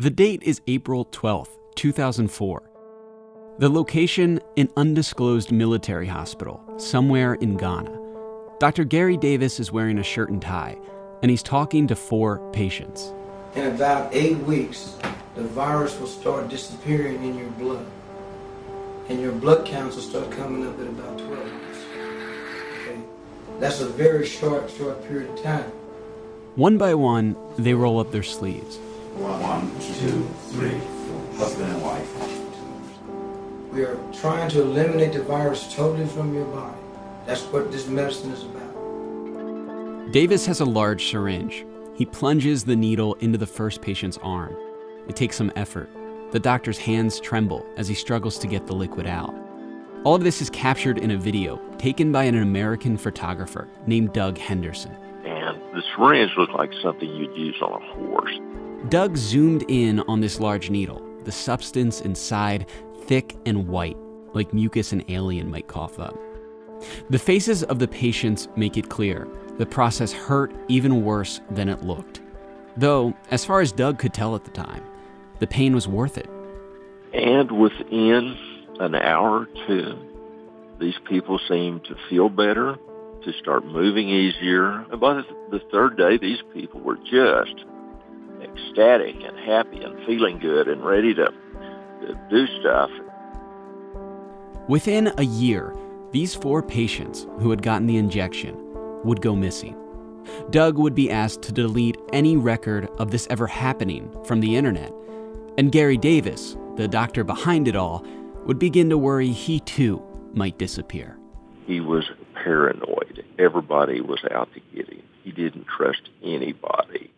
The date is April 12th, 2004. The location, an undisclosed military hospital somewhere in Ghana. Dr. Gary Davis is wearing a shirt and tie, and he's talking to four patients. In about eight weeks, the virus will start disappearing in your blood. And your blood counts will start coming up at about 12 weeks. Okay? That's a very short, short period of time. One by one, they roll up their sleeves. One, two, three, husband and wife. We are trying to eliminate the virus totally from your body. That's what this medicine is about. Davis has a large syringe. He plunges the needle into the first patient's arm. It takes some effort. The doctor's hands tremble as he struggles to get the liquid out. All of this is captured in a video taken by an American photographer named Doug Henderson. And the syringe looked like something you'd use on a horse. Doug zoomed in on this large needle, the substance inside thick and white, like mucus an alien might cough up. The faces of the patients make it clear the process hurt even worse than it looked. Though, as far as Doug could tell at the time, the pain was worth it. And within an hour or two, these people seemed to feel better, to start moving easier. And by the third day, these people were just ecstatic and happy and feeling good and ready to, to do stuff. Within a year, these four patients who had gotten the injection would go missing. Doug would be asked to delete any record of this ever happening from the internet. And Gary Davis, the doctor behind it all, would begin to worry he too might disappear. He was paranoid. Everybody was out to get him. He didn't trust anybody.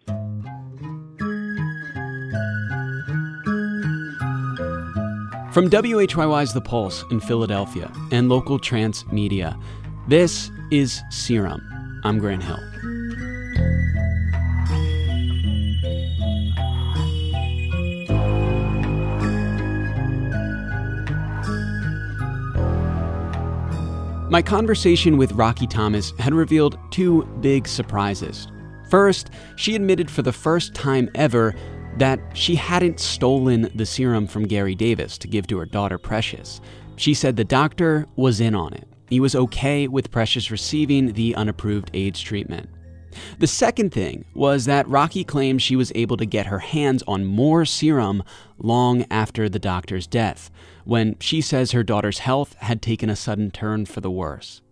From WHYY's The Pulse in Philadelphia and local trance media, this is Serum. I'm Grant Hill. My conversation with Rocky Thomas had revealed two big surprises. First, she admitted for the first time ever that she hadn't stolen the serum from Gary Davis to give to her daughter Precious. She said the doctor was in on it. He was okay with Precious receiving the unapproved AIDS treatment. The second thing was that Rocky claimed she was able to get her hands on more serum long after the doctor's death, when she says her daughter's health had taken a sudden turn for the worse.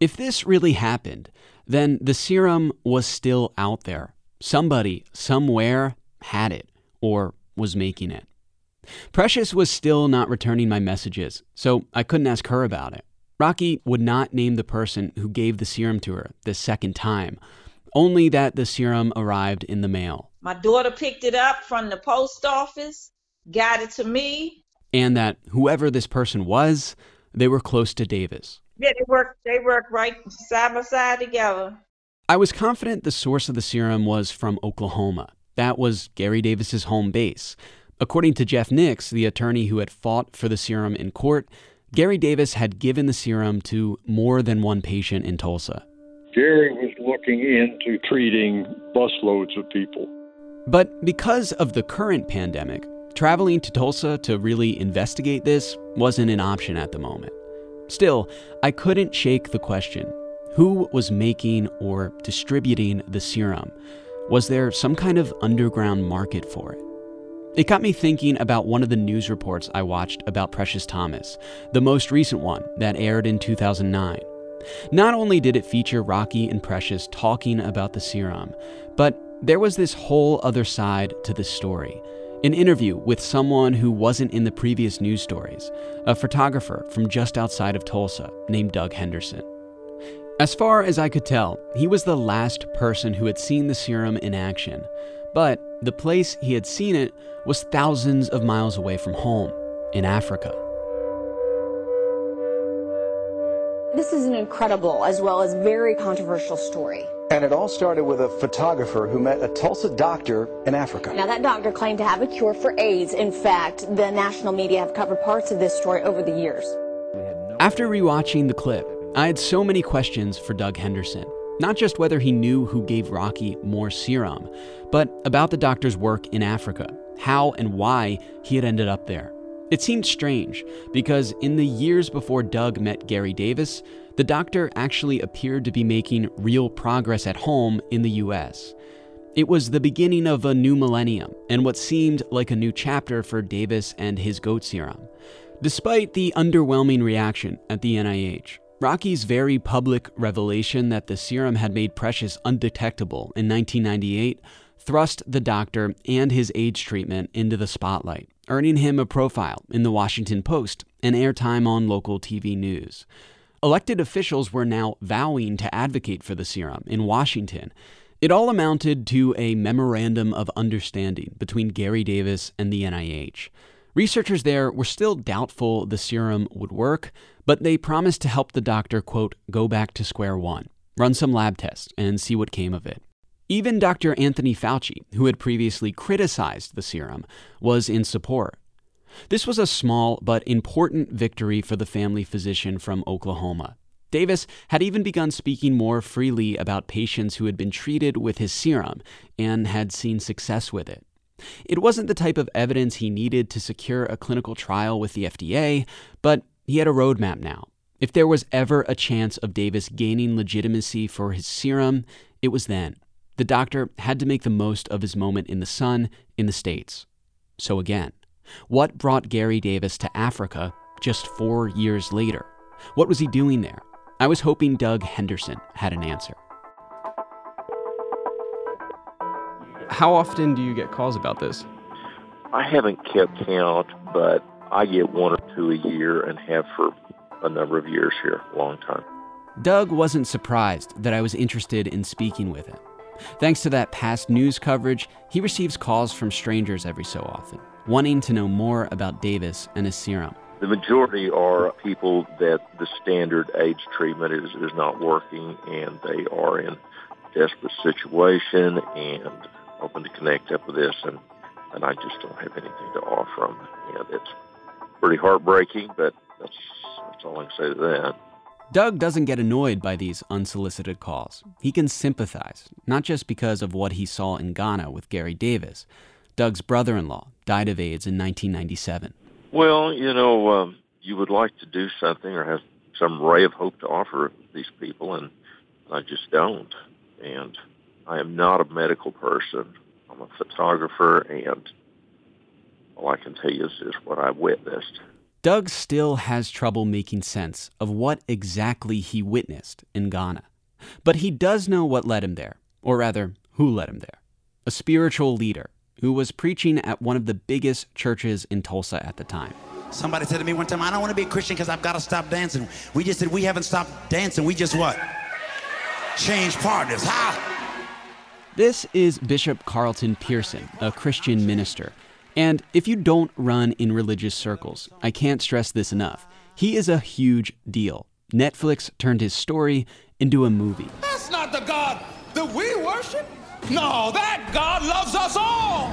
If this really happened, then the serum was still out there. Somebody, somewhere, had it or was making it. Precious was still not returning my messages, so I couldn't ask her about it. Rocky would not name the person who gave the serum to her the second time, only that the serum arrived in the mail. My daughter picked it up from the post office, got it to me. And that whoever this person was, they were close to Davis. Yeah, they work they work right side by side together. I was confident the source of the serum was from Oklahoma. That was Gary Davis's home base. According to Jeff Nix, the attorney who had fought for the serum in court, Gary Davis had given the serum to more than one patient in Tulsa. Gary was looking into treating busloads of people. But because of the current pandemic, traveling to Tulsa to really investigate this wasn't an option at the moment. Still, I couldn't shake the question who was making or distributing the serum? Was there some kind of underground market for it? It got me thinking about one of the news reports I watched about Precious Thomas, the most recent one that aired in 2009. Not only did it feature Rocky and Precious talking about the serum, but there was this whole other side to the story. An interview with someone who wasn't in the previous news stories, a photographer from just outside of Tulsa named Doug Henderson. As far as I could tell, he was the last person who had seen the serum in action, but the place he had seen it was thousands of miles away from home, in Africa. This is an incredible as well as very controversial story. And it all started with a photographer who met a Tulsa doctor in Africa. Now, that doctor claimed to have a cure for AIDS. In fact, the national media have covered parts of this story over the years. After rewatching the clip, I had so many questions for Doug Henderson. Not just whether he knew who gave Rocky more serum, but about the doctor's work in Africa, how and why he had ended up there. It seemed strange because in the years before Doug met Gary Davis, the doctor actually appeared to be making real progress at home in the US. It was the beginning of a new millennium and what seemed like a new chapter for Davis and his goat serum. Despite the underwhelming reaction at the NIH, Rocky's very public revelation that the serum had made Precious undetectable in 1998 thrust the doctor and his AIDS treatment into the spotlight, earning him a profile in the Washington Post and airtime on local TV news. Elected officials were now vowing to advocate for the serum in Washington. It all amounted to a memorandum of understanding between Gary Davis and the NIH. Researchers there were still doubtful the serum would work, but they promised to help the doctor, quote, go back to square one, run some lab tests, and see what came of it. Even Dr. Anthony Fauci, who had previously criticized the serum, was in support. This was a small but important victory for the family physician from Oklahoma. Davis had even begun speaking more freely about patients who had been treated with his serum and had seen success with it. It wasn't the type of evidence he needed to secure a clinical trial with the FDA, but he had a roadmap now. If there was ever a chance of Davis gaining legitimacy for his serum, it was then. The doctor had to make the most of his moment in the sun in the States. So again, what brought Gary Davis to Africa just four years later? What was he doing there? I was hoping Doug Henderson had an answer. How often do you get calls about this? I haven't kept count, but I get one or two a year and have for a number of years here, a long time. Doug wasn't surprised that I was interested in speaking with him. Thanks to that past news coverage, he receives calls from strangers every so often, wanting to know more about Davis and his serum. The majority are people that the standard AIDS treatment is, is not working and they are in desperate situation and hoping to connect up with this and, and I just don't have anything to offer them. And it's pretty heartbreaking, but that's, that's all I can say to that. Doug doesn't get annoyed by these unsolicited calls. He can sympathize, not just because of what he saw in Ghana with Gary Davis. Doug's brother in law died of AIDS in 1997. Well, you know, um, you would like to do something or have some ray of hope to offer these people, and I just don't. And I am not a medical person. I'm a photographer, and all I can tell you is, is what I witnessed. Doug still has trouble making sense of what exactly he witnessed in Ghana. But he does know what led him there, or rather, who led him there. A spiritual leader who was preaching at one of the biggest churches in Tulsa at the time. Somebody said to me one time, I don't want to be a Christian because I've got to stop dancing. We just said, we haven't stopped dancing. We just what? Change partners. How? This is Bishop Carlton Pearson, a Christian minister and if you don't run in religious circles, I can't stress this enough. He is a huge deal. Netflix turned his story into a movie. That's not the God that we worship. No, that God loves us all.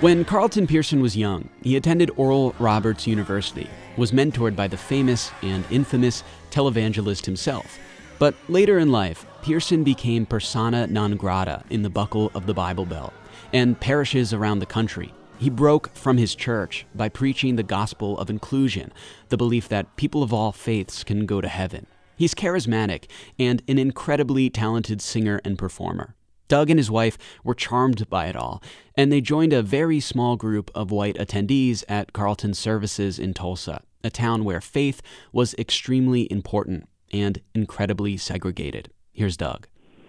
When Carlton Pearson was young, he attended Oral Roberts University, was mentored by the famous and infamous televangelist himself. But later in life, Pearson became persona non grata in the buckle of the Bible Belt and parishes around the country. He broke from his church by preaching the gospel of inclusion, the belief that people of all faiths can go to heaven. He's charismatic and an incredibly talented singer and performer. Doug and his wife were charmed by it all, and they joined a very small group of white attendees at Carlton's services in Tulsa, a town where faith was extremely important and incredibly segregated. Here's Doug.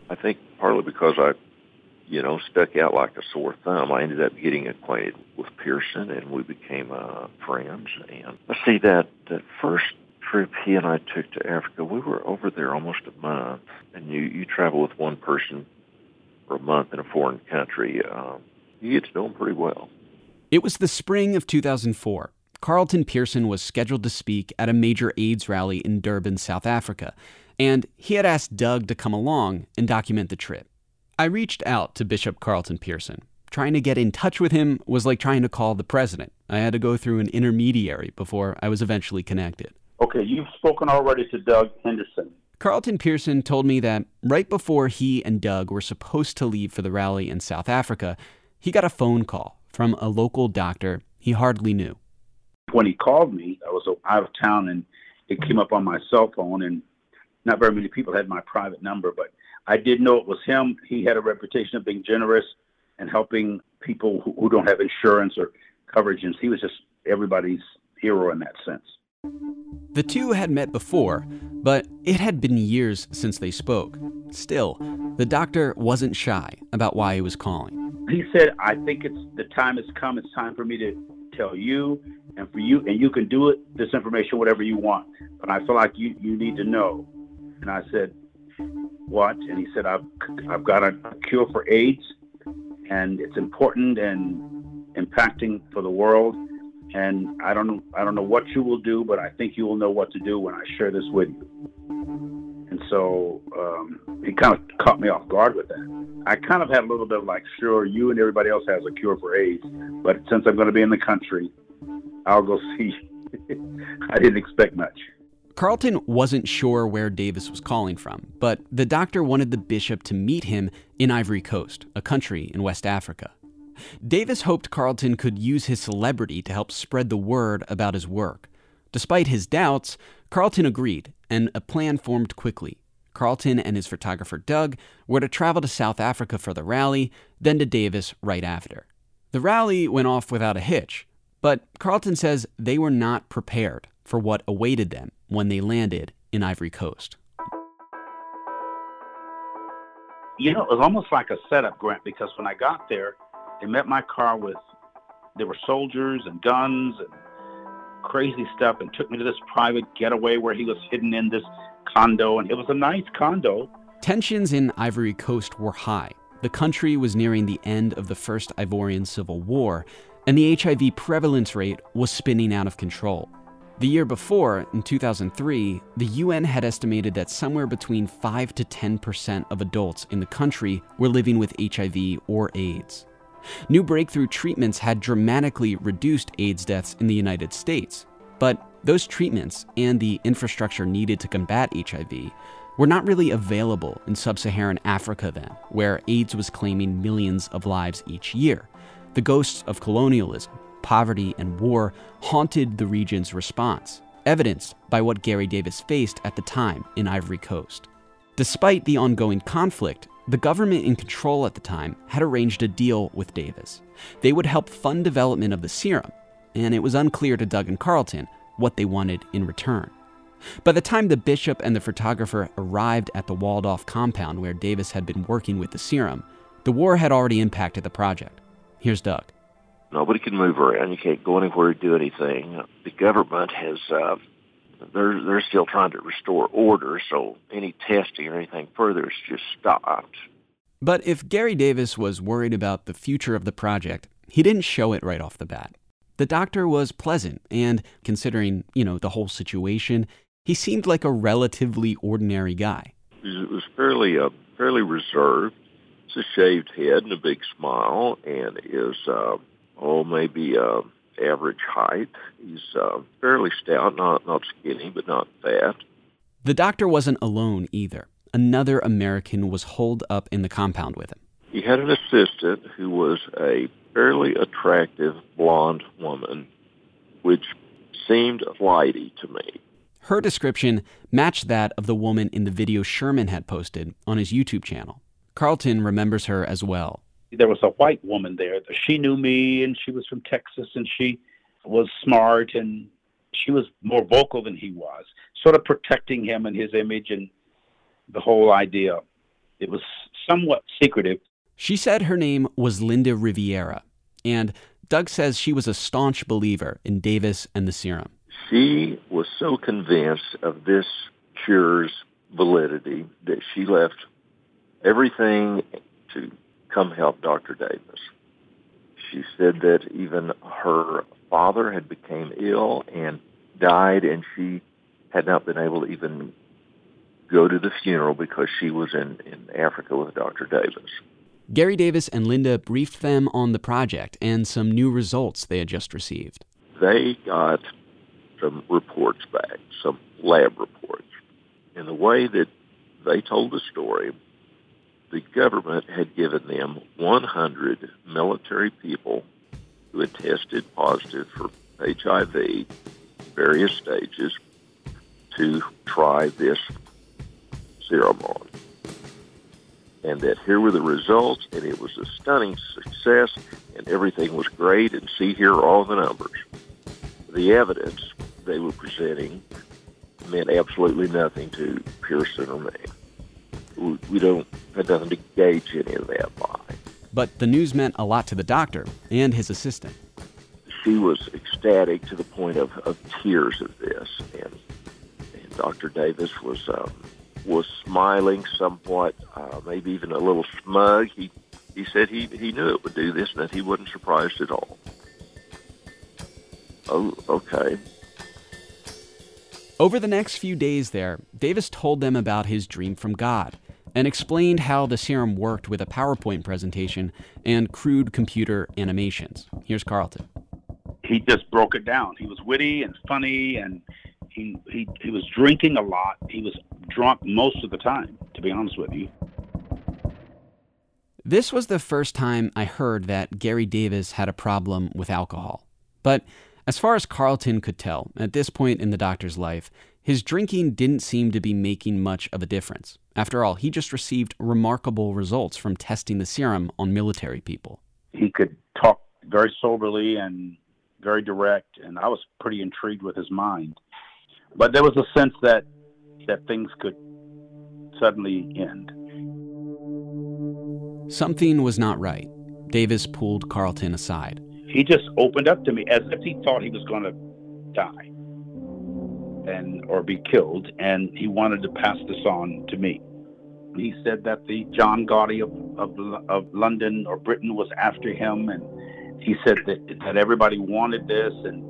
I think partly because I you know, stuck out like a sore thumb. I ended up getting acquainted with Pearson, and we became uh, friends. And let's see that that first trip he and I took to Africa, we were over there almost a month. And you you travel with one person for a month in a foreign country, um, you get to know them pretty well. It was the spring of 2004. Carlton Pearson was scheduled to speak at a major AIDS rally in Durban, South Africa, and he had asked Doug to come along and document the trip. I reached out to Bishop Carlton Pearson. Trying to get in touch with him was like trying to call the president. I had to go through an intermediary before I was eventually connected. Okay, you've spoken already to Doug Henderson. Carlton Pearson told me that right before he and Doug were supposed to leave for the rally in South Africa, he got a phone call from a local doctor he hardly knew. When he called me, I was out of town and it came up on my cell phone, and not very many people had my private number, but I did know it was him. He had a reputation of being generous and helping people who, who don't have insurance or coverage, and he was just everybody's hero in that sense. The two had met before, but it had been years since they spoke. Still, the doctor wasn't shy about why he was calling. He said, I think it's the time has come. It's time for me to tell you and for you, and you can do it, this information, whatever you want. But I feel like you, you need to know. And I said, What? And he said, I've, I've got a, cure for AIDS, and it's important and impacting for the world and I don't know I don't know what you will do, but I think you will know what to do when I share this with you. And so um, he kind of caught me off guard with that. I kind of had a little bit of like, sure, you and everybody else has a cure for AIDS, but since I'm going to be in the country, I'll go see. I didn't expect much. Carlton wasn't sure where Davis was calling from, but the doctor wanted the bishop to meet him in Ivory Coast, a country in West Africa. Davis hoped Carlton could use his celebrity to help spread the word about his work. Despite his doubts, Carlton agreed, and a plan formed quickly. Carlton and his photographer Doug were to travel to South Africa for the rally, then to Davis right after. The rally went off without a hitch, but Carlton says they were not prepared for what awaited them when they landed in Ivory Coast. You know, it was almost like a setup, Grant, because when I got there, they met my car with there were soldiers and guns and crazy stuff and took me to this private getaway where he was hidden in this condo and it was a nice condo. Tensions in Ivory Coast were high. The country was nearing the end of the first Ivorian Civil War, and the HIV prevalence rate was spinning out of control. The year before, in 2003, the UN had estimated that somewhere between 5 to 10% of adults in the country were living with HIV or AIDS. New breakthrough treatments had dramatically reduced AIDS deaths in the United States. But those treatments and the infrastructure needed to combat HIV were not really available in sub Saharan Africa then, where AIDS was claiming millions of lives each year. The ghosts of colonialism, poverty, and war haunted the region's response, evidenced by what Gary Davis faced at the time in Ivory Coast. Despite the ongoing conflict, the government in control at the time had arranged a deal with Davis. They would help fund development of the serum, and it was unclear to Doug and Carlton what they wanted in return. By the time the bishop and the photographer arrived at the walled off compound where Davis had been working with the serum, the war had already impacted the project. Here's Doug. Nobody can move around. You can't go anywhere to do anything. The government has uh, they're they're still trying to restore order, so any testing or anything further is just stopped. But if Gary Davis was worried about the future of the project, he didn't show it right off the bat. The doctor was pleasant, and considering, you know, the whole situation, he seemed like a relatively ordinary guy. He was fairly uh, fairly reserved. It's a shaved head and a big smile, and is uh, oh maybe uh, average height. He's uh, fairly stout, not not skinny, but not fat. The doctor wasn't alone either. Another American was holed up in the compound with him. He had an assistant who was a fairly attractive blonde woman, which seemed flighty to me. Her description matched that of the woman in the video Sherman had posted on his YouTube channel. Carlton remembers her as well there was a white woman there. She knew me, and she was from Texas, and she was smart, and she was more vocal than he was, sort of protecting him and his image and the whole idea. It was somewhat secretive. She said her name was Linda Riviera, and Doug says she was a staunch believer in Davis and the serum. She was so convinced of this cure's validity that she left everything to come help Dr. Davis. She said that even her father had become ill and died, and she had not been able to even go to the funeral because she was in, in Africa with Dr. Davis. Gary Davis and Linda briefed them on the project and some new results they had just received. They got some reports back, some lab reports, In the way that they told the story, the government had given them 100 military people who had tested positive for HIV, various stages, to try this serum on. And that here were the results, and it was a stunning success, and everything was great, and see here are all the numbers. The evidence they were presenting meant absolutely nothing to Pearson or me. We, don't have nothing to gauge any of that by. But the news meant a lot to the doctor and his assistant. She was ecstatic to the point of, of tears at this, and, and Dr. Davis was um, was smiling somewhat, uh, maybe even a little smug. He he said he he knew it would do this, and that he wasn't surprised at all. Oh, okay. Over the next few days there, Davis told them about his dream from God and explained how the serum worked with a PowerPoint presentation and crude computer animations. Here's Carlton. He just broke it down. He was witty and funny, and he, he, he was drinking a lot. He was drunk most of the time, to be honest with you. This was the first time I heard that Gary Davis had a problem with alcohol. But as far as Carlton could tell, at this point in the doctor's life, his drinking didn't seem to be making much of a difference. After all, he just received remarkable results from testing the serum on military people. He could talk very soberly and very direct, and I was pretty intrigued with his mind. But there was a sense that that things could suddenly end. Something was not right. Davis pulled Carlton aside he just opened up to me as if he thought he was going to die and or be killed and he wanted to pass this on to me he said that the john gotti of, of, of london or britain was after him and he said that, that everybody wanted this and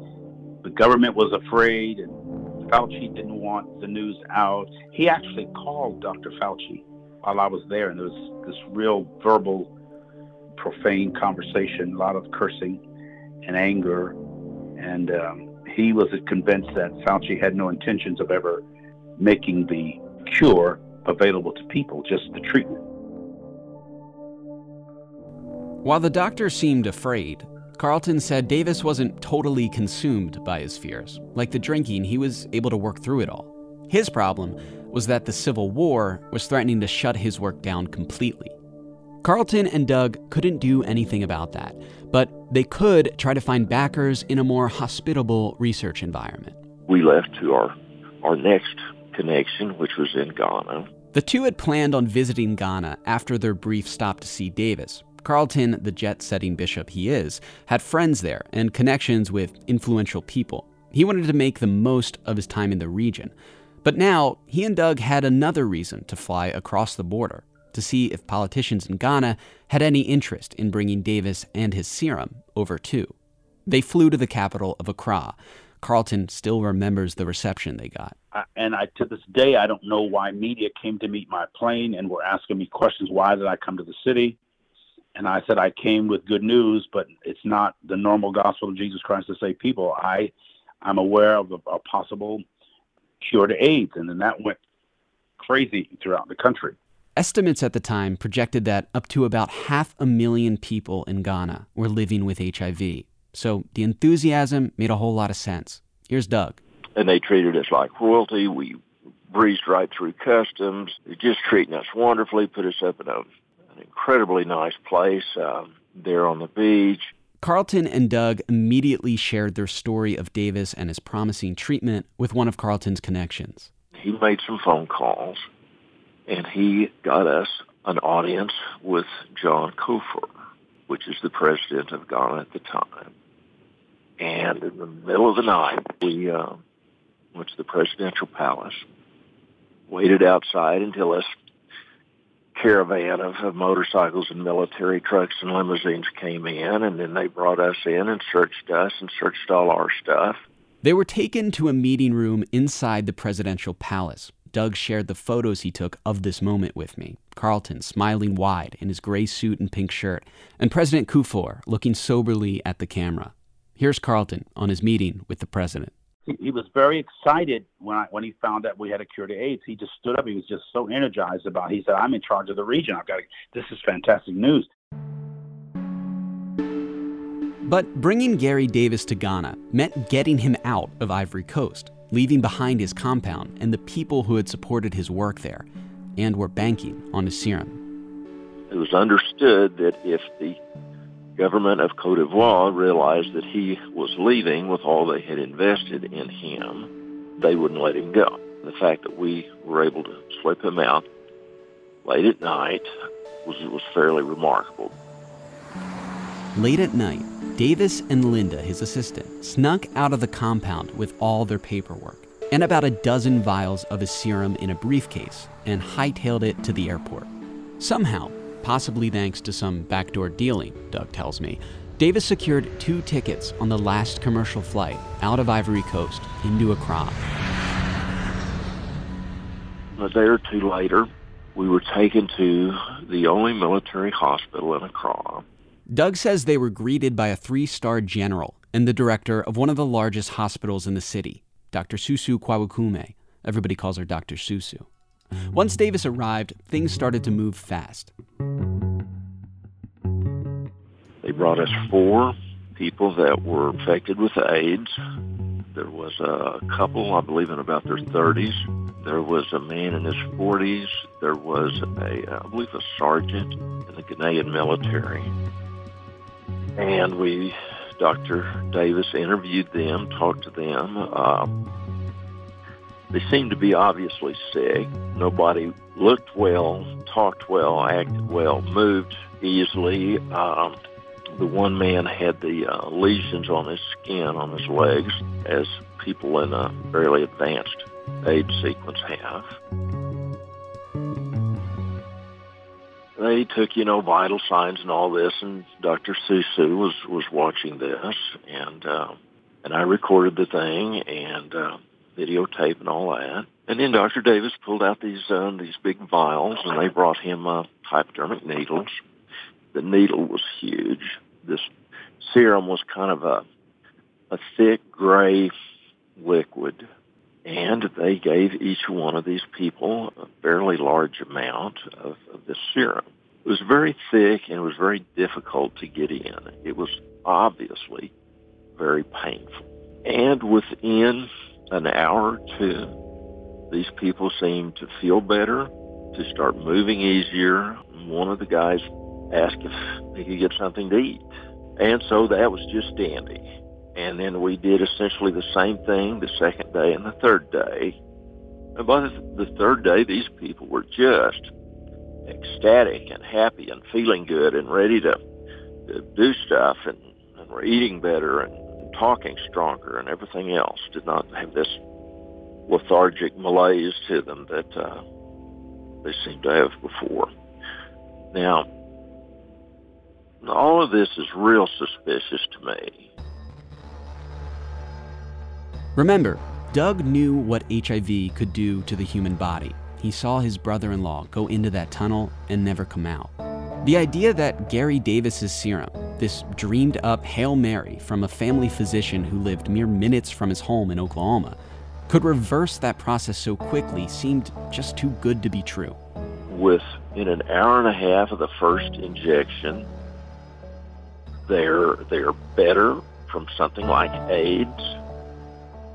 the government was afraid and fauci didn't want the news out he actually called dr fauci while i was there and there was this real verbal profane conversation, a lot of cursing and anger. And um, he was convinced that Fauci had no intentions of ever making the cure available to people, just the treatment. While the doctor seemed afraid, Carlton said Davis wasn't totally consumed by his fears. Like the drinking, he was able to work through it all. His problem was that the Civil War was threatening to shut his work down completely. Carlton and Doug couldn't do anything about that, but they could try to find backers in a more hospitable research environment. We left to our, our next connection, which was in Ghana. The two had planned on visiting Ghana after their brief stop to see Davis. Carlton, the jet setting bishop he is, had friends there and connections with influential people. He wanted to make the most of his time in the region. But now, he and Doug had another reason to fly across the border to see if politicians in Ghana had any interest in bringing Davis and his serum over too. They flew to the capital of Accra. Carlton still remembers the reception they got. And I, to this day, I don't know why media came to meet my plane and were asking me questions. Why did I come to the city? And I said I came with good news, but it's not the normal gospel of Jesus Christ to save people. I, I'm aware of a, a possible cure to AIDS, and then that went crazy throughout the country. Estimates at the time projected that up to about half a million people in Ghana were living with HIV. So the enthusiasm made a whole lot of sense. Here's Doug. And they treated us like royalty. We breezed right through customs. They're just treating us wonderfully, put us up in a, an incredibly nice place um, there on the beach. Carlton and Doug immediately shared their story of Davis and his promising treatment with one of Carlton's connections. He made some phone calls and he got us an audience with John Kufuor, which is the president of Ghana at the time. And in the middle of the night, we uh, went to the presidential palace, waited outside until this caravan of, of motorcycles and military trucks and limousines came in, and then they brought us in and searched us and searched all our stuff. They were taken to a meeting room inside the presidential palace. Doug shared the photos he took of this moment with me. Carlton smiling wide in his gray suit and pink shirt, and President Kufuor looking soberly at the camera. Here's Carlton on his meeting with the president. he, was very excited when I, when he found that we had a cure to AIDS. He just stood up. He was just so energized about. It. He said, "I'm in charge of the region. I've got. To, this is fantastic news." But bringing Gary Davis to Ghana meant getting him out of Ivory Coast, leaving behind his compound and the people who had supported his work there and were banking on his serum. It was understood that if the government of Cote d'Ivoire realized that he was leaving with all they had invested in him, they wouldn't let him go. The fact that we were able to slip him out late at night was, was fairly remarkable. Late at night, Davis and Linda, his assistant, snuck out of the compound with all their paperwork and about a dozen vials of his serum in a briefcase and hightailed it to the airport. Somehow, possibly thanks to some backdoor dealing, Doug tells me, Davis secured two tickets on the last commercial flight out of Ivory Coast into Accra. A day or two later, we were taken to the only military hospital in Accra. Doug says they were greeted by a three star general and the director of one of the largest hospitals in the city, Dr. Susu Kwakume. Everybody calls her Dr. Susu. Once Davis arrived, things started to move fast. They brought us four people that were infected with AIDS. There was a couple, I believe, in about their 30s. There was a man in his 40s. There was a, I believe, a sergeant in the Ghanaian military. And we, Dr. Davis interviewed them, talked to them. Um, they seemed to be obviously sick. Nobody looked well, talked well, acted well, moved easily. Um, the one man had the uh, lesions on his skin, on his legs, as people in a fairly advanced age sequence have. They took, you know, vital signs and all this, and Dr. Susu was was watching this, and uh, and I recorded the thing and uh, videotape and all that. And then Dr. Davis pulled out these uh, these big vials, and they brought him uh, hypodermic needles. The needle was huge. This serum was kind of a a thick gray liquid, and they gave each one of these people a fairly large amount of, of this serum. It was very thick and it was very difficult to get in. It was obviously very painful. And within an hour or two, these people seemed to feel better, to start moving easier. One of the guys asked if they could get something to eat. And so that was just dandy. And then we did essentially the same thing the second day and the third day. And by the third day, these people were just ecstatic and happy and feeling good and ready to, to do stuff and, and were eating better and talking stronger and everything else. Did not have this lethargic malaise to them that uh, they seemed to have before. Now, all of this is real suspicious to me. Remember, Doug knew what HIV could do to the human body. He saw his brother in law go into that tunnel and never come out. The idea that Gary Davis's serum, this dreamed up Hail Mary from a family physician who lived mere minutes from his home in Oklahoma, could reverse that process so quickly seemed just too good to be true. Within an hour and a half of the first injection, they're they're better from something like AIDS,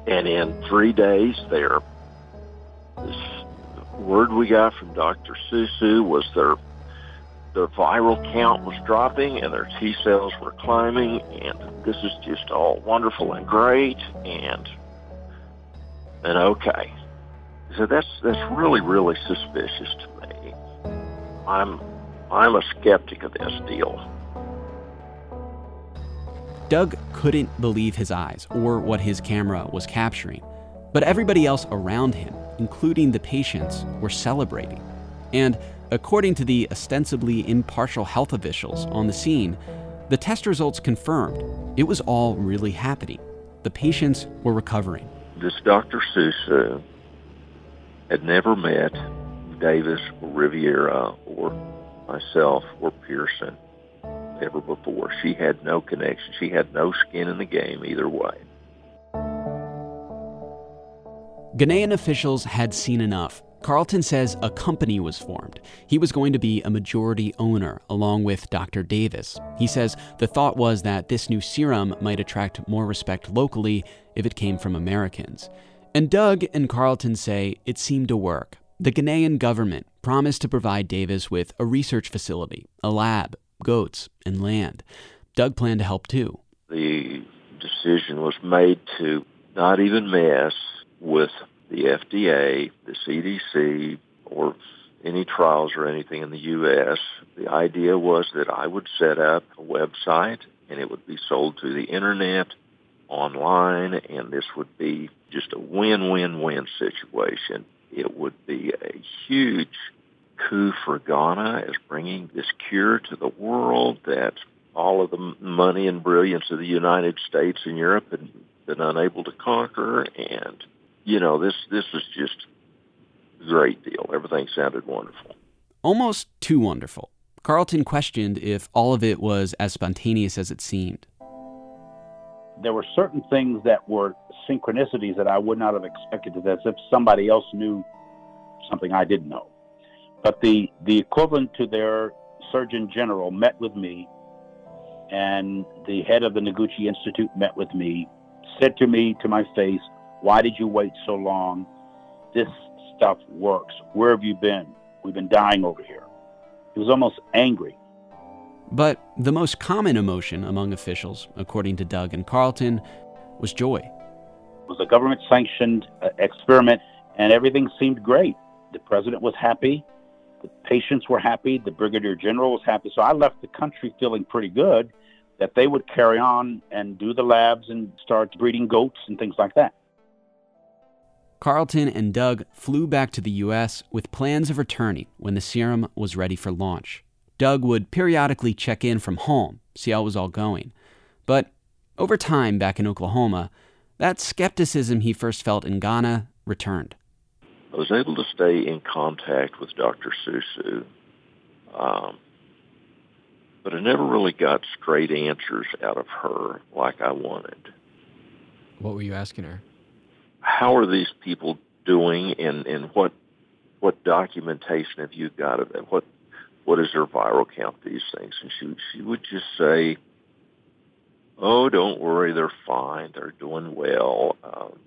and in three days, they're this word we got from Dr. Susu was their their viral count was dropping and their T cells were climbing, and this is just all wonderful and great, and and okay. So that's that's really really suspicious to me. I'm I'm a skeptic of this deal. Doug couldn't believe his eyes or what his camera was capturing, but everybody else around him, including the patients, were celebrating. And according to the ostensibly impartial health officials on the scene, the test results confirmed it was all really happening. The patients were recovering. This Dr. Susu had never met Davis or Riviera or myself or Pearson ever before. She had no connection. She had no skin in the game either way. Ghanaian officials had seen enough. Carlton says a company was formed. He was going to be a majority owner along with Dr. Davis. He says the thought was that this new serum might attract more respect locally if it came from Americans. And Doug and Carlton say it seemed to work. The Ghanaian government promised to provide Davis with a research facility, a lab, goats, and land. Doug planned to help too. The decision was made to not even mess with the FDA, the CDC, or any trials or anything in the U.S. The idea was that I would set up a website and it would be sold to the internet, online, and this would be just a win-win-win situation. It would be a huge coup for Ghana as bringing this cure to the world that all of the money and brilliance of the United States and Europe had been unable to conquer. And, you know, this, this was just a great deal. Everything sounded wonderful. Almost too wonderful. Carlton questioned if all of it was as spontaneous as it seemed. There were certain things that were synchronicities that I would not have expected, as if somebody else knew something I didn't know. But the, the equivalent to their Surgeon General met with me, and the head of the Noguchi Institute met with me, said to me to my face, Why did you wait so long? This stuff works. Where have you been? We've been dying over here. He was almost angry. But the most common emotion among officials, according to Doug and Carlton, was joy. It was a government sanctioned uh, experiment, and everything seemed great. The president was happy. The patients were happy. The brigadier general was happy. So I left the country feeling pretty good that they would carry on and do the labs and start breeding goats and things like that. Carlton and Doug flew back to the U.S. with plans of returning when the serum was ready for launch. Doug would periodically check in from home, see how it was all going. But over time back in Oklahoma, that skepticism he first felt in Ghana returned. I was able to stay in contact with Dr. Susu, um, but I never really got straight answers out of her like I wanted. What were you asking her? How are these people doing, and, and what what documentation have you got of them? What what is their viral count? These things, and she she would just say, "Oh, don't worry, they're fine. They're doing well. Um,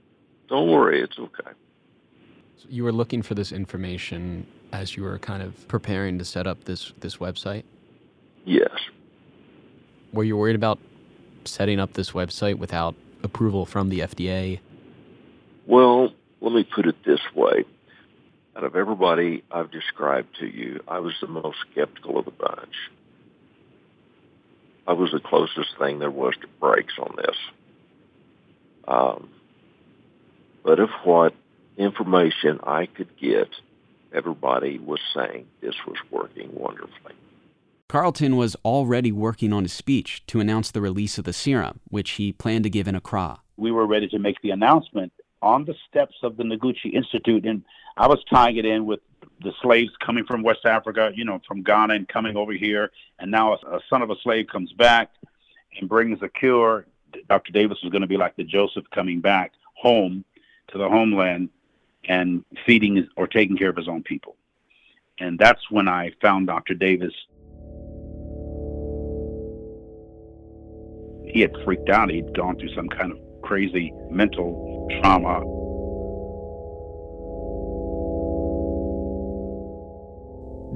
don't worry, it's okay." So you were looking for this information as you were kind of preparing to set up this this website. Yes. Were you worried about setting up this website without approval from the FDA? Well, let me put it this way. Out of everybody I've described to you, I was the most skeptical of the bunch. I was the closest thing there was to brakes on this. Um, but of what information I could get, everybody was saying this was working wonderfully. Carlton was already working on his speech to announce the release of the serum, which he planned to give in Accra. We were ready to make the announcement on the steps of the Noguchi Institute, and I was tying it in with the slaves coming from West Africa, you know, from Ghana and coming over here, and now a, a son of a slave comes back and brings a cure. Dr. Davis was going to be like the Joseph coming back home to the homeland and feeding or taking care of his own people. And that's when I found Dr. Davis he had freaked out. He'd gone through some kind of crazy mental trauma.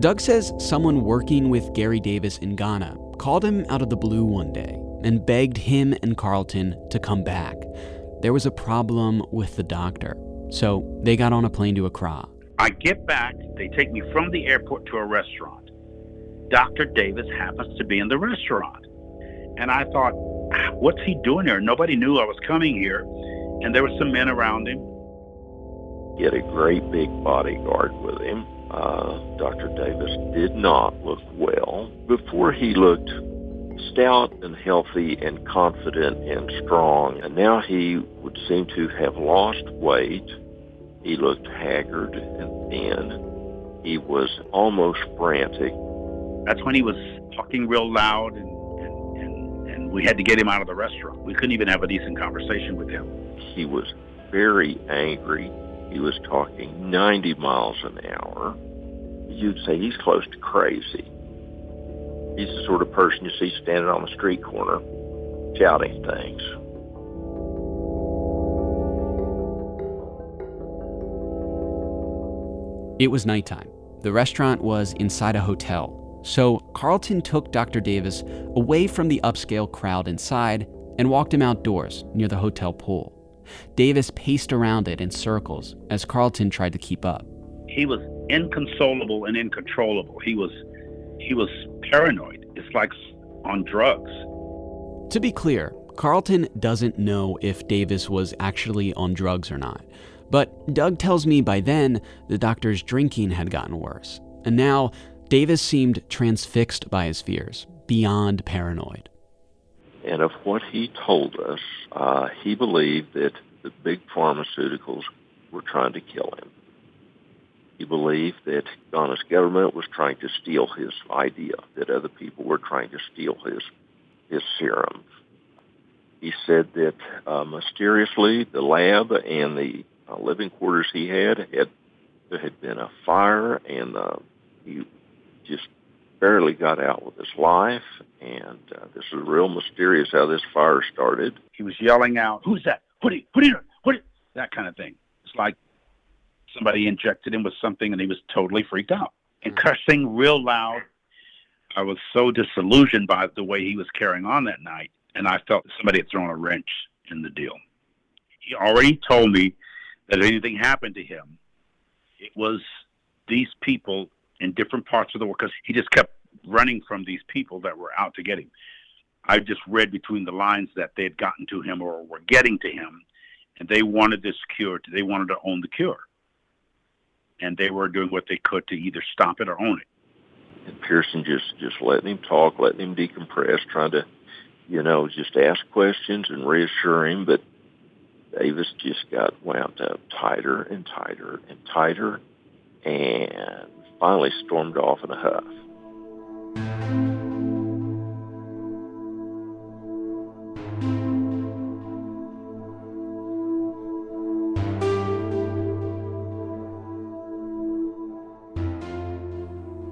Doug says someone working with Gary Davis in Ghana called him out of the blue one day and begged him and Carlton to come back. There was a problem with the doctor, so they got on a plane to Accra. I get back, they take me from the airport to a restaurant. Dr. Davis happens to be in the restaurant. And I thought, what's he doing here? Nobody knew I was coming here, and there were some men around him. He had a great big bodyguard with him. Uh, Dr. Davis did not look well. Before he looked stout and healthy and confident and strong, and now he would seem to have lost weight. He looked haggard and thin. He was almost frantic. That's when he was talking real loud and and we had to get him out of the restaurant. We couldn't even have a decent conversation with him. He was very angry. he was talking 90 miles an hour, you'd say he's close to crazy. He's the sort of person you see standing on the street corner shouting things. It was nighttime. The restaurant was inside a hotel, so Carlton took Dr. Davis away from the upscale crowd inside and walked him outdoors near the hotel pool. Davis paced around it in circles as Carlton tried to keep up. He was inconsolable and uncontrollable. He was he was paranoid. It's like on drugs. To be clear, Carlton doesn't know if Davis was actually on drugs or not. But Doug tells me by then the doctor's drinking had gotten worse. And now Davis seemed transfixed by his fears, beyond paranoid. And of what he told us, uh, he believed that the big pharmaceuticals were trying to kill him. He believed that Ghana's government was trying to steal his idea, that other people were trying to steal his, his serum. He said that uh, mysteriously the lab and the uh, living quarters he had had there had been a fire and uh, he just barely got out with his life and uh, this is real mysterious how this fire started He was yelling out, "Who's that? What are you? What?" Are you? That kind of thing. It's like somebody injected him with something, and he was totally freaked out and mm-hmm. cursing real loud. I was so disillusioned by the way he was carrying on that night, and I felt somebody had thrown a wrench in the deal. He already told me that if anything happened to him, it was these people in different parts of the world because he just kept running from these people that were out to get him. I just read between the lines that they had gotten to him or were getting to him, and they wanted this cure. They wanted to own the cure, and they were doing what they could to either stop it or own it. and Pearson just just letting him talk, letting him decompress, trying to, you know, just ask questions and reassure him. But Davis just got wound up tighter and tighter and tighter, and finally stormed off in a huff.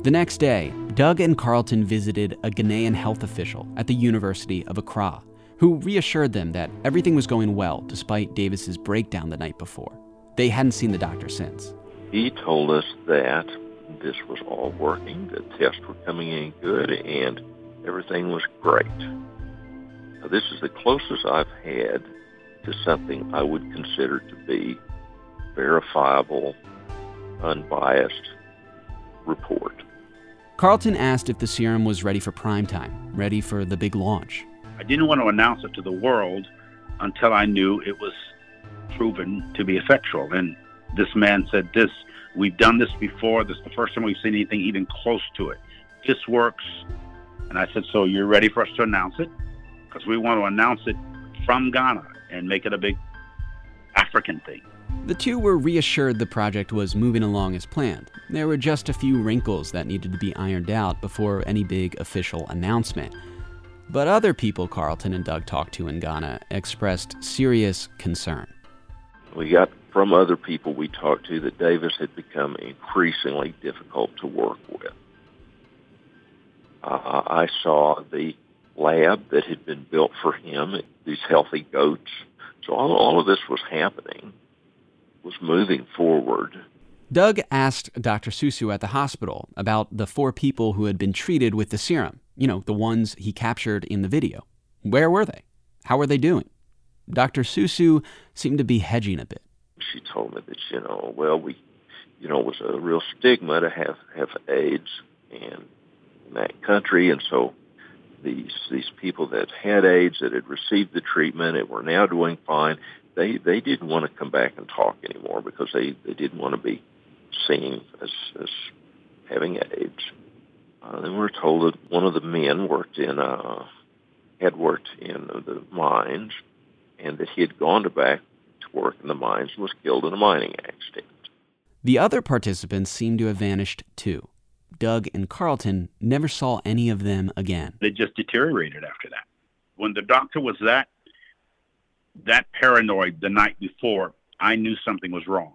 The next day, Doug and Carlton visited a Ghanaian health official at the University of Accra, who reassured them that everything was going well despite Davis's breakdown the night before. They hadn't seen the doctor since. He told us that this was all working, the tests were coming in good, and everything was great. Now, this is the closest I've had to something I would consider to be verifiable, unbiased report. Carlton asked if the serum was ready for prime time, ready for the big launch. I didn't want to announce it to the world until I knew it was proven to be effectual. And this man said, "This we've done this before. This is the first time we've seen anything even close to it. This works." And I said, "So you're ready for us to announce it? Because we want to announce it from Ghana and make it a big African thing." The two were reassured the project was moving along as planned. There were just a few wrinkles that needed to be ironed out before any big official announcement. But other people Carlton and Doug talked to in Ghana expressed serious concern. We got from other people we talked to that Davis had become increasingly difficult to work with. Uh, I saw the lab that had been built for him, these healthy goats. So all, all of this was happening, was moving forward. Doug asked Dr. Susu at the hospital about the four people who had been treated with the serum, you know, the ones he captured in the video. Where were they? How were they doing? Dr. Susu seemed to be hedging a bit. She told me that, you know, well, we, you know, it was a real stigma to have, have AIDS in, in that country. And so these, these people that had AIDS, that had received the treatment and were now doing fine, they, they didn't want to come back and talk anymore because they, they didn't want to be seen as, as having AIDS. Uh, then we were told that one of the men worked in, uh, had worked in the mines and that he had gone to back to work in the mines and was killed in a mining accident. The other participants seemed to have vanished too. Doug and Carlton never saw any of them again. They just deteriorated after that. When the doctor was that that paranoid the night before, I knew something was wrong.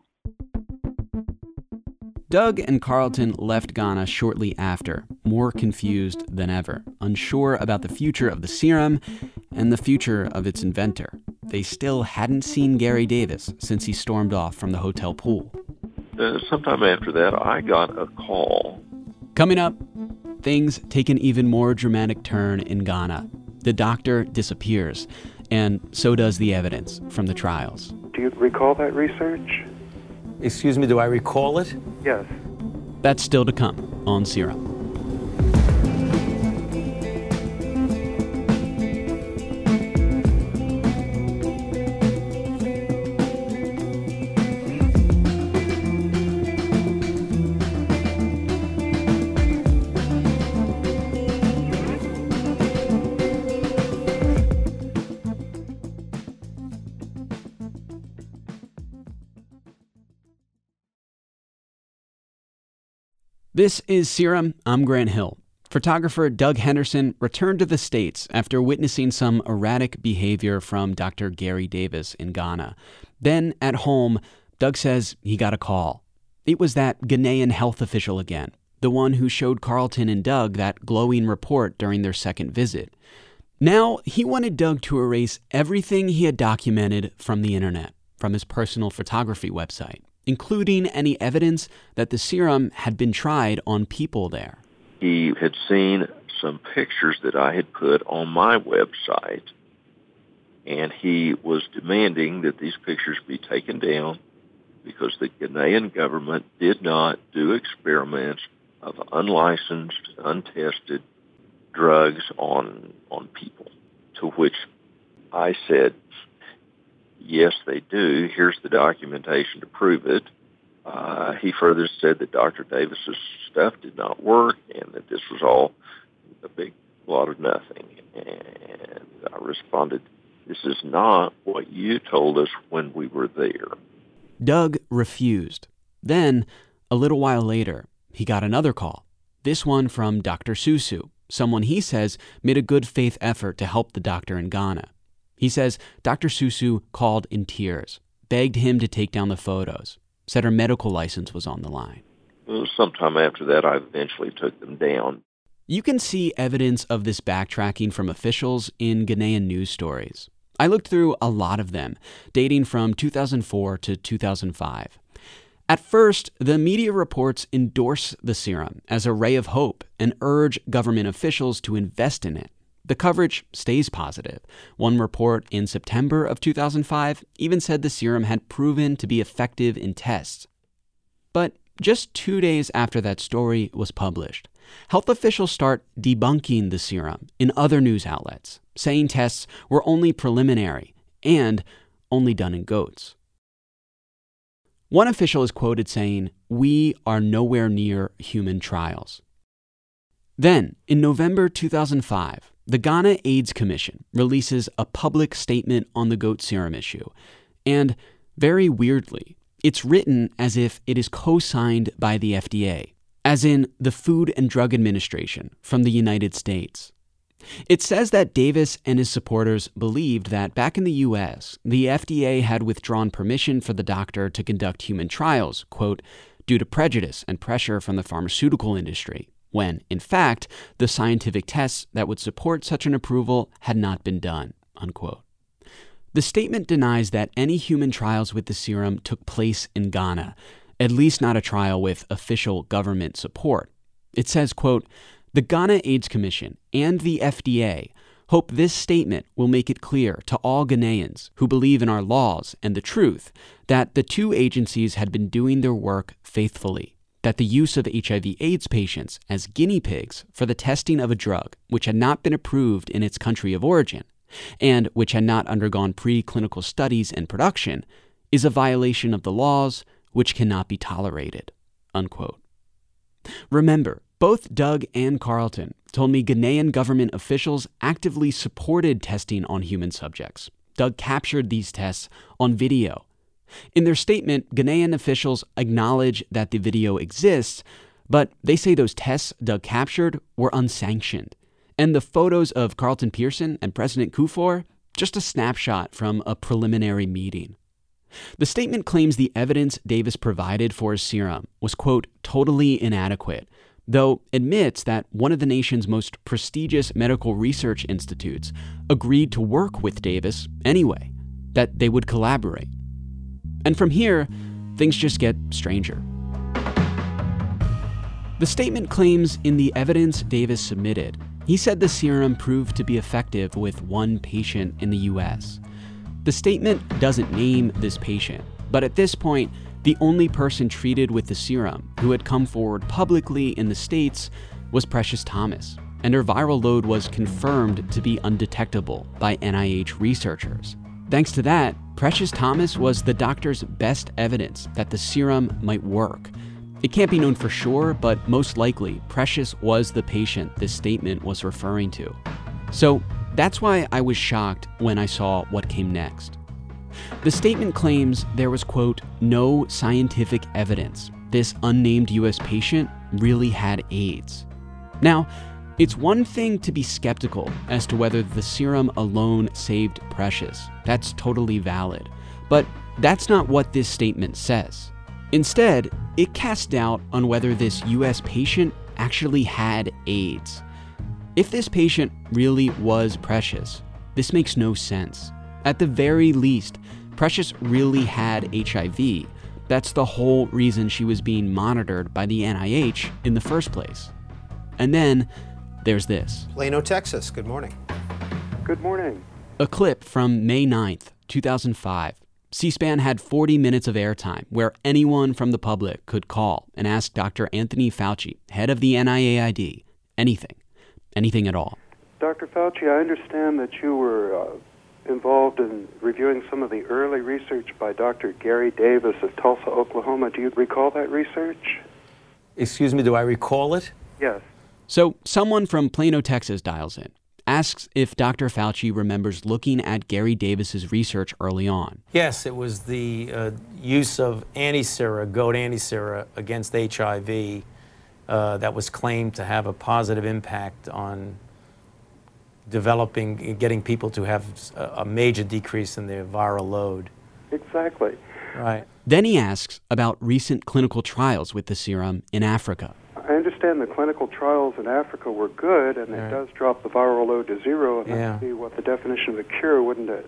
Doug and Carlton left Ghana shortly after, more confused than ever, unsure about the future of the serum and the future of its inventor. They still hadn't seen Gary Davis since he stormed off from the hotel pool. Uh, sometime after that, I got a call. Coming up, things take an even more dramatic turn in Ghana. The doctor disappears, and so does the evidence from the trials. Do you recall that research? Excuse me, do I recall it? Yes. That's still to come on Serum. This is Serum. I'm Grant Hill. Photographer Doug Henderson returned to the States after witnessing some erratic behavior from Dr. Gary Davis in Ghana. Then, at home, Doug says he got a call. It was that Ghanaian health official again, the one who showed Carlton and Doug that glowing report during their second visit. Now, he wanted Doug to erase everything he had documented from the internet, from his personal photography website including any evidence that the serum had been tried on people there. He had seen some pictures that I had put on my website, and he was demanding that these pictures be taken down because the Ghanaian government did not do experiments of unlicensed, untested drugs on on people. To which I said, yes, they do. Here's the documentation to prove it. Uh, he further said that Dr. Davis's stuff did not work and that this was all a big lot of nothing. And I responded, this is not what you told us when we were there. Doug refused. Then, a little while later, he got another call. This one from Dr. Susu, someone he says made a good faith effort to help the doctor in Ghana. He says Dr. Susu called in tears, begged him to take down the photos, said her medical license was on the line. Sometime after that, I eventually took them down. You can see evidence of this backtracking from officials in Ghanaian news stories. I looked through a lot of them, dating from 2004 to 2005. At first, the media reports endorse the serum as a ray of hope and urge government officials to invest in it. The coverage stays positive. One report in September of 2005 even said the serum had proven to be effective in tests. But just two days after that story was published, health officials start debunking the serum in other news outlets, saying tests were only preliminary and only done in goats. One official is quoted saying, We are nowhere near human trials. Then, in November 2005, the Ghana AIDS Commission releases a public statement on the goat serum issue, and very weirdly, it's written as if it is co signed by the FDA, as in the Food and Drug Administration from the United States. It says that Davis and his supporters believed that back in the US, the FDA had withdrawn permission for the doctor to conduct human trials, quote, due to prejudice and pressure from the pharmaceutical industry, when, in fact, the scientific tests that would support such an approval had not been done. Unquote. The statement denies that any human trials with the serum took place in Ghana, at least not a trial with official government support. It says, quote, the Ghana AIDS Commission and the FDA hope this statement will make it clear to all Ghanaians who believe in our laws and the truth that the two agencies had been doing their work faithfully that the use of HIV AIDS patients as guinea pigs for the testing of a drug which had not been approved in its country of origin and which had not undergone preclinical studies and production is a violation of the laws which cannot be tolerated. Unquote. Remember, both Doug and Carlton told me Ghanaian government officials actively supported testing on human subjects. Doug captured these tests on video in their statement, Ghanaian officials acknowledge that the video exists, but they say those tests Doug captured were unsanctioned. And the photos of Carlton Pearson and President Kufuor, just a snapshot from a preliminary meeting. The statement claims the evidence Davis provided for his serum was, quote, totally inadequate, though admits that one of the nation's most prestigious medical research institutes agreed to work with Davis anyway, that they would collaborate. And from here, things just get stranger. The statement claims in the evidence Davis submitted, he said the serum proved to be effective with one patient in the US. The statement doesn't name this patient, but at this point, the only person treated with the serum who had come forward publicly in the States was Precious Thomas, and her viral load was confirmed to be undetectable by NIH researchers. Thanks to that, Precious Thomas was the doctor's best evidence that the serum might work. It can't be known for sure, but most likely, Precious was the patient this statement was referring to. So that's why I was shocked when I saw what came next. The statement claims there was, quote, no scientific evidence this unnamed US patient really had AIDS. Now, it's one thing to be skeptical as to whether the serum alone saved Precious. That's totally valid. But that's not what this statement says. Instead, it casts doubt on whether this US patient actually had AIDS. If this patient really was Precious, this makes no sense. At the very least, Precious really had HIV. That's the whole reason she was being monitored by the NIH in the first place. And then there's this Plano, Texas. Good morning. Good morning. A clip from May 9th, 2005. C SPAN had 40 minutes of airtime where anyone from the public could call and ask Dr. Anthony Fauci, head of the NIAID, anything, anything at all. Dr. Fauci, I understand that you were uh, involved in reviewing some of the early research by Dr. Gary Davis of Tulsa, Oklahoma. Do you recall that research? Excuse me, do I recall it? Yes. So, someone from Plano, Texas dials in, asks if Dr. Fauci remembers looking at Gary Davis's research early on. Yes, it was the uh, use of antisera, goat antisera, against HIV uh, that was claimed to have a positive impact on developing, getting people to have a major decrease in their viral load. Exactly. Right. Then he asks about recent clinical trials with the serum in Africa. I understand the clinical trials in Africa were good, and Right. it does drop the viral load to zero, and Yeah. that would be what the definition of a cure, wouldn't it?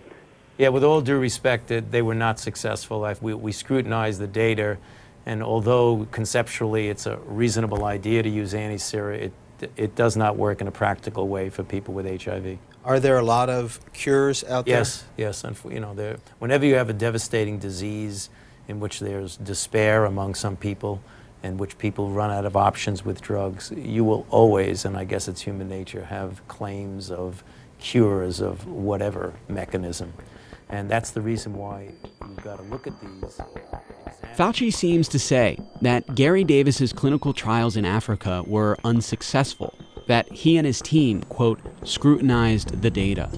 Yeah, with all due respect, that they were not successful. I- We, we scrutinized the data, and although conceptually it's a reasonable idea to use antisera, it, it does not work in a practical way for people with HIV. Are there a lot of cures out there? Yes, yes. And you know, there, whenever you have a devastating disease in which there's despair among some people, in which people run out of options with drugs, you will always, and I guess it's human nature, have claims of cures of whatever mechanism. And that's the reason why you've got to look at these. Fauci seems to say that Gary Davis's clinical trials in Africa were unsuccessful, that he and his team, quote, scrutinized the data.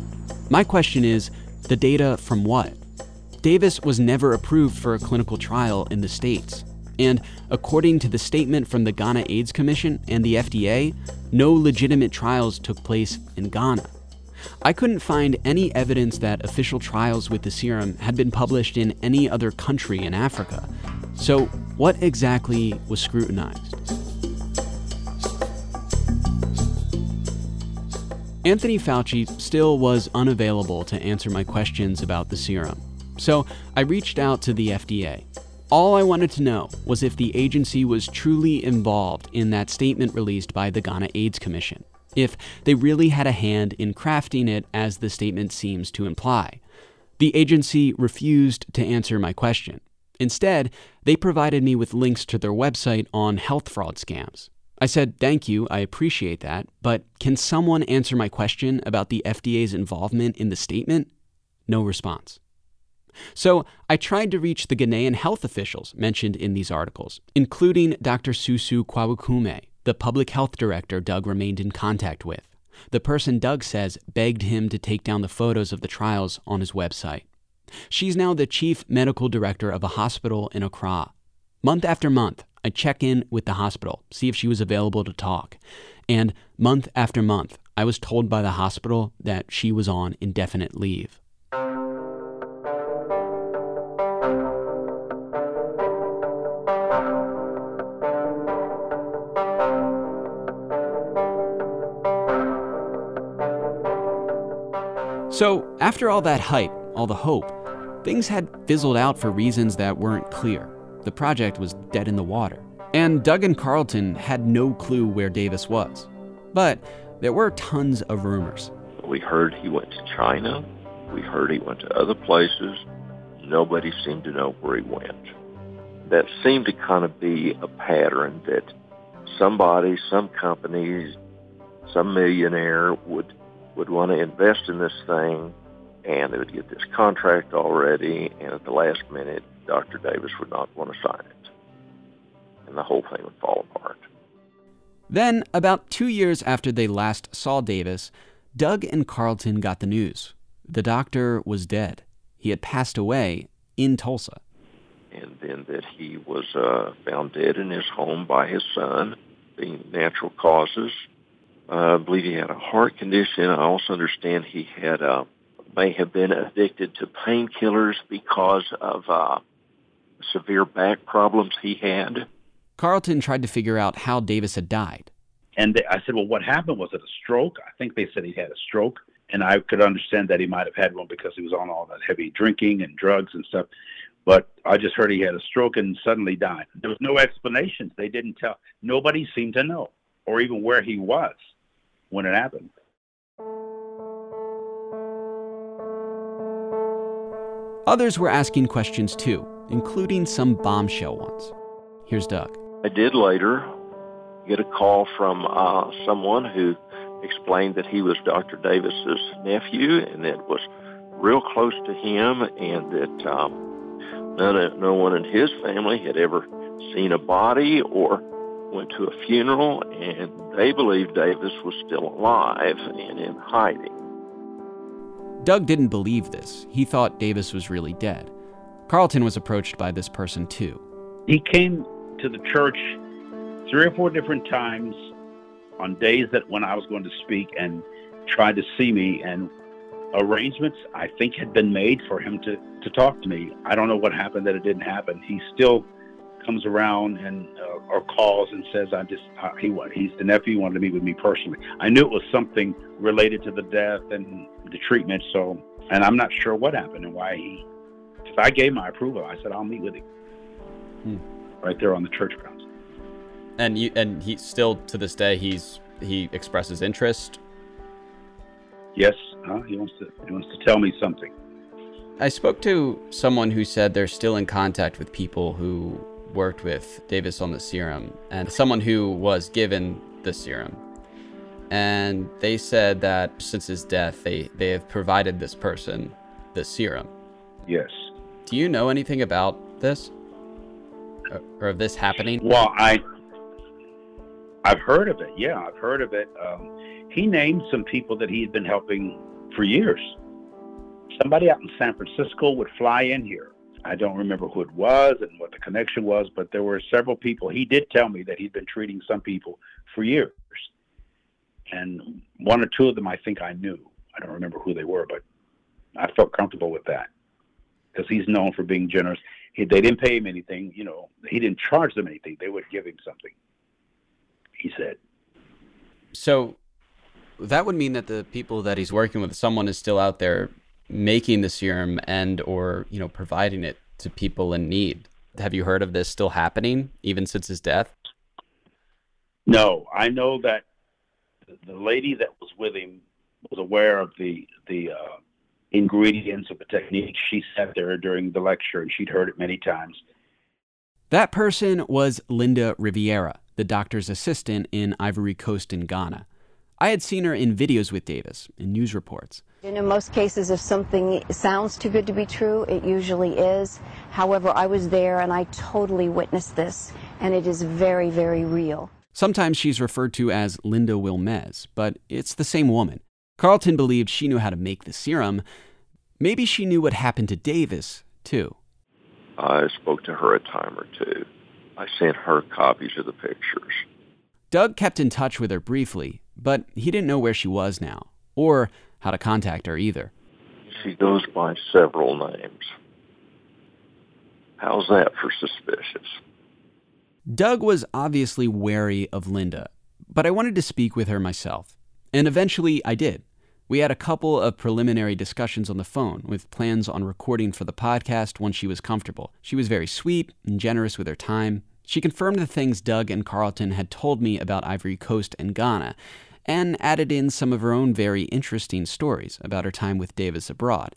My question is the data from what? Davis was never approved for a clinical trial in the States. And according to the statement from the Ghana AIDS Commission and the FDA, no legitimate trials took place in Ghana. I couldn't find any evidence that official trials with the serum had been published in any other country in Africa. So, what exactly was scrutinized? Anthony Fauci still was unavailable to answer my questions about the serum. So, I reached out to the FDA. All I wanted to know was if the agency was truly involved in that statement released by the Ghana AIDS Commission if they really had a hand in crafting it as the statement seems to imply. The agency refused to answer my question. Instead, they provided me with links to their website on health fraud scams. I said, Thank you, I appreciate that, but can someone answer my question about the FDA's involvement in the statement? No response. So I tried to reach the Ghanaian health officials mentioned in these articles, including Dr. Susu Kwawakume, the public health director Doug remained in contact with. The person Doug says begged him to take down the photos of the trials on his website. She's now the chief medical director of a hospital in Accra. Month after month, I check in with the hospital, see if she was available to talk. And month after month, I was told by the hospital that she was on indefinite leave. So, after all that hype, all the hope, things had fizzled out for reasons that weren't clear. The project was dead in the water. And Doug and Carlton had no clue where Davis was. But there were tons of rumors. We heard he went to China. We heard he went to other places. Nobody seemed to know where he went. That seemed to kind of be a pattern that somebody, some company, some millionaire would would want to invest in this thing and they would get this contract already and at the last minute Dr. Davis would not want to sign it. And the whole thing would fall apart. Then, about two years after they last saw Davis, Doug and Carlton got the news. The doctor was dead. He had passed away in Tulsa. And then that he was uh, found dead in his home by his son, the natural causes. Uh, I believe he had a heart condition. I also understand he had uh, may have been addicted to painkillers because of uh, severe back problems he had. Carlton tried to figure out how Davis had died. And they, I said, well, what happened? Was it a stroke? I think they said he had a stroke. And I could understand that he might have had one because he was on all that heavy drinking and drugs and stuff. But I just heard he had a stroke and suddenly died. There was no explanations. They didn't tell. Nobody seemed to know or even where he was when it happened. Others were asking questions too, including some bombshell ones. Here's Doug. I did later get a call from uh, someone who explained that he was Dr. Davis's nephew and that was real close to him and that um, none, no one in his family had ever seen a body or went to a funeral and they believed Davis was still alive and in hiding. Doug didn't believe this. He thought Davis was really dead. Carlton was approached by this person too. He came to the church three or four different times on days that when I was going to speak and tried to see me and arrangements I think had been made for him to, to talk to me. I don't know what happened that it didn't happen. He still comes around and uh, or calls and says I just uh, he he's the nephew he wanted to meet with me personally. I knew it was something related to the death and the treatment. So and I'm not sure what happened and why he. If I gave my approval, I said I'll meet with him hmm. right there on the church grounds. And you and he still to this day he's he expresses interest. Yes, huh? he wants to he wants to tell me something. I spoke to someone who said they're still in contact with people who worked with Davis on the serum and someone who was given the serum. And they said that since his death, they, they have provided this person the serum. Yes. Do you know anything about this? Or, or of this happening? Well, I I've heard of it. Yeah, I've heard of it. Um, he named some people that he had been helping for years. Somebody out in San Francisco would fly in here I don't remember who it was and what the connection was, but there were several people. He did tell me that he'd been treating some people for years. And one or two of them I think I knew. I don't remember who they were, but I felt comfortable with that because he's known for being generous. He, they didn't pay him anything, you know, he didn't charge them anything. They would give him something, he said. So that would mean that the people that he's working with, someone is still out there making the serum and or you know providing it to people in need. Have you heard of this still happening even since his death? No, I know that the lady that was with him was aware of the the uh, ingredients of the technique. She sat there during the lecture and she'd heard it many times. That person was Linda Riviera, the doctor's assistant in Ivory Coast in Ghana. I had seen her in videos with Davis, in news reports. In most cases, if something sounds too good to be true, it usually is. However, I was there and I totally witnessed this, and it is very, very real. Sometimes she's referred to as Linda Wilmez, but it's the same woman. Carlton believed she knew how to make the serum. Maybe she knew what happened to Davis, too. I spoke to her a time or two. I sent her copies of the pictures. Doug kept in touch with her briefly, but he didn't know where she was now, or how to contact her either. She goes by several names. How's that for suspicious? Doug was obviously wary of Linda, but I wanted to speak with her myself. And eventually I did. We had a couple of preliminary discussions on the phone with plans on recording for the podcast once she was comfortable. She was very sweet and generous with her time. She confirmed the things Doug and Carlton had told me about Ivory Coast and Ghana, and added in some of her own very interesting stories about her time with Davis abroad.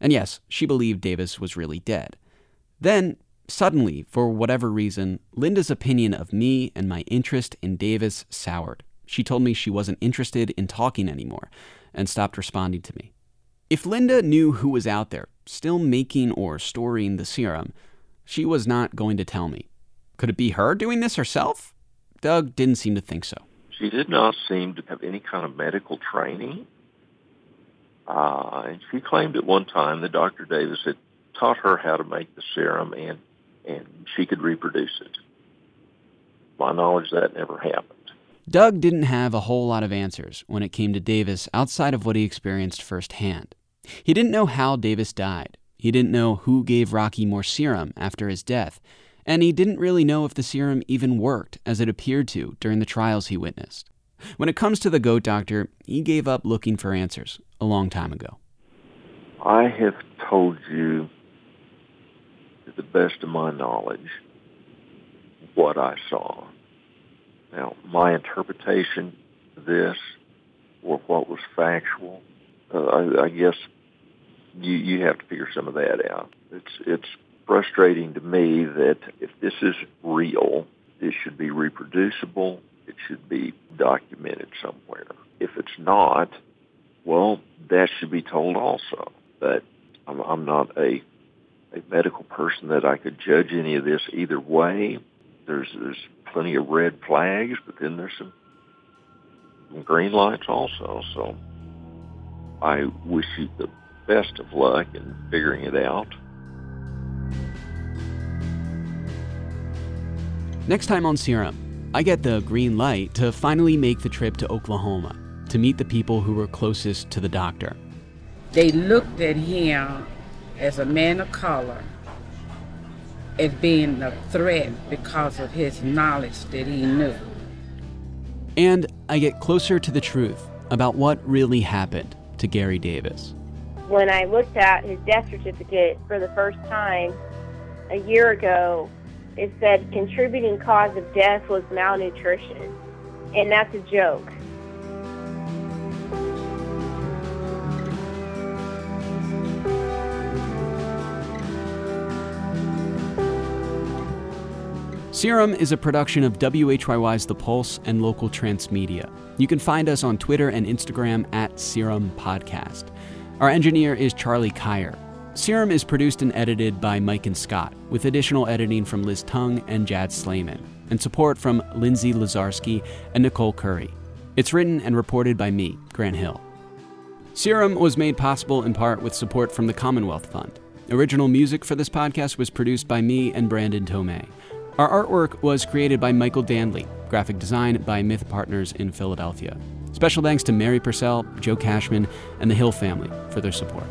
And yes, she believed Davis was really dead. Then, suddenly, for whatever reason, Linda's opinion of me and my interest in Davis soured. She told me she wasn't interested in talking anymore and stopped responding to me. If Linda knew who was out there, still making or storing the serum, she was not going to tell me. Could it be her doing this herself? Doug didn't seem to think so. She did not seem to have any kind of medical training. Uh, and she claimed at one time that Dr. Davis had taught her how to make the serum and, and she could reproduce it. my knowledge, that never happened. Doug didn't have a whole lot of answers when it came to Davis outside of what he experienced firsthand. He didn't know how Davis died. He didn't know who gave Rocky more serum after his death. And he didn't really know if the serum even worked as it appeared to during the trials he witnessed. When it comes to the goat doctor, he gave up looking for answers a long time ago. I have told you, to the best of my knowledge, what I saw. Now, my interpretation of this, or what was factual, uh, I, I guess you you have to figure some of that out. It's it's frustrating to me that if this is real, this should be reproducible. It should be documented somewhere. If it's not, well, that should be told also. But I'm, I'm not a a medical person that I could judge any of this either way. There's there's plenty of red flags, but then there's some, some green lights also. So I wish you the best of luck in figuring it out. Next time on Serum, I get the green light to finally make the trip to Oklahoma to meet the people who were closest to the doctor. They looked at him as a man of color as being a threat because of his knowledge that he knew. And I get closer to the truth about what really happened to Gary Davis. When I looked at his death certificate for the first time a year ago, it said contributing cause of death was malnutrition. And that's a joke. Serum is a production of WHYY's The Pulse and local Trance Media. You can find us on Twitter and Instagram at Serum Podcast. Our engineer is Charlie Kaier. Serum is produced and edited by Maiken Scott, with additional editing from Liz Tung and Jad Sleiman, and support from Lindsay Lazarski and Nicole Curry. It's written and reported by me, Grant Hill. Serum was made possible in part with support from the Commonwealth Fund. Original music for this podcast was produced by me and Brandon Tomei. Our artwork was created by Michael Danley, graphic design by Myth Partners in Philadelphia. Special thanks to Mary Purcell, Joe Cashman, and the Hill family for their support.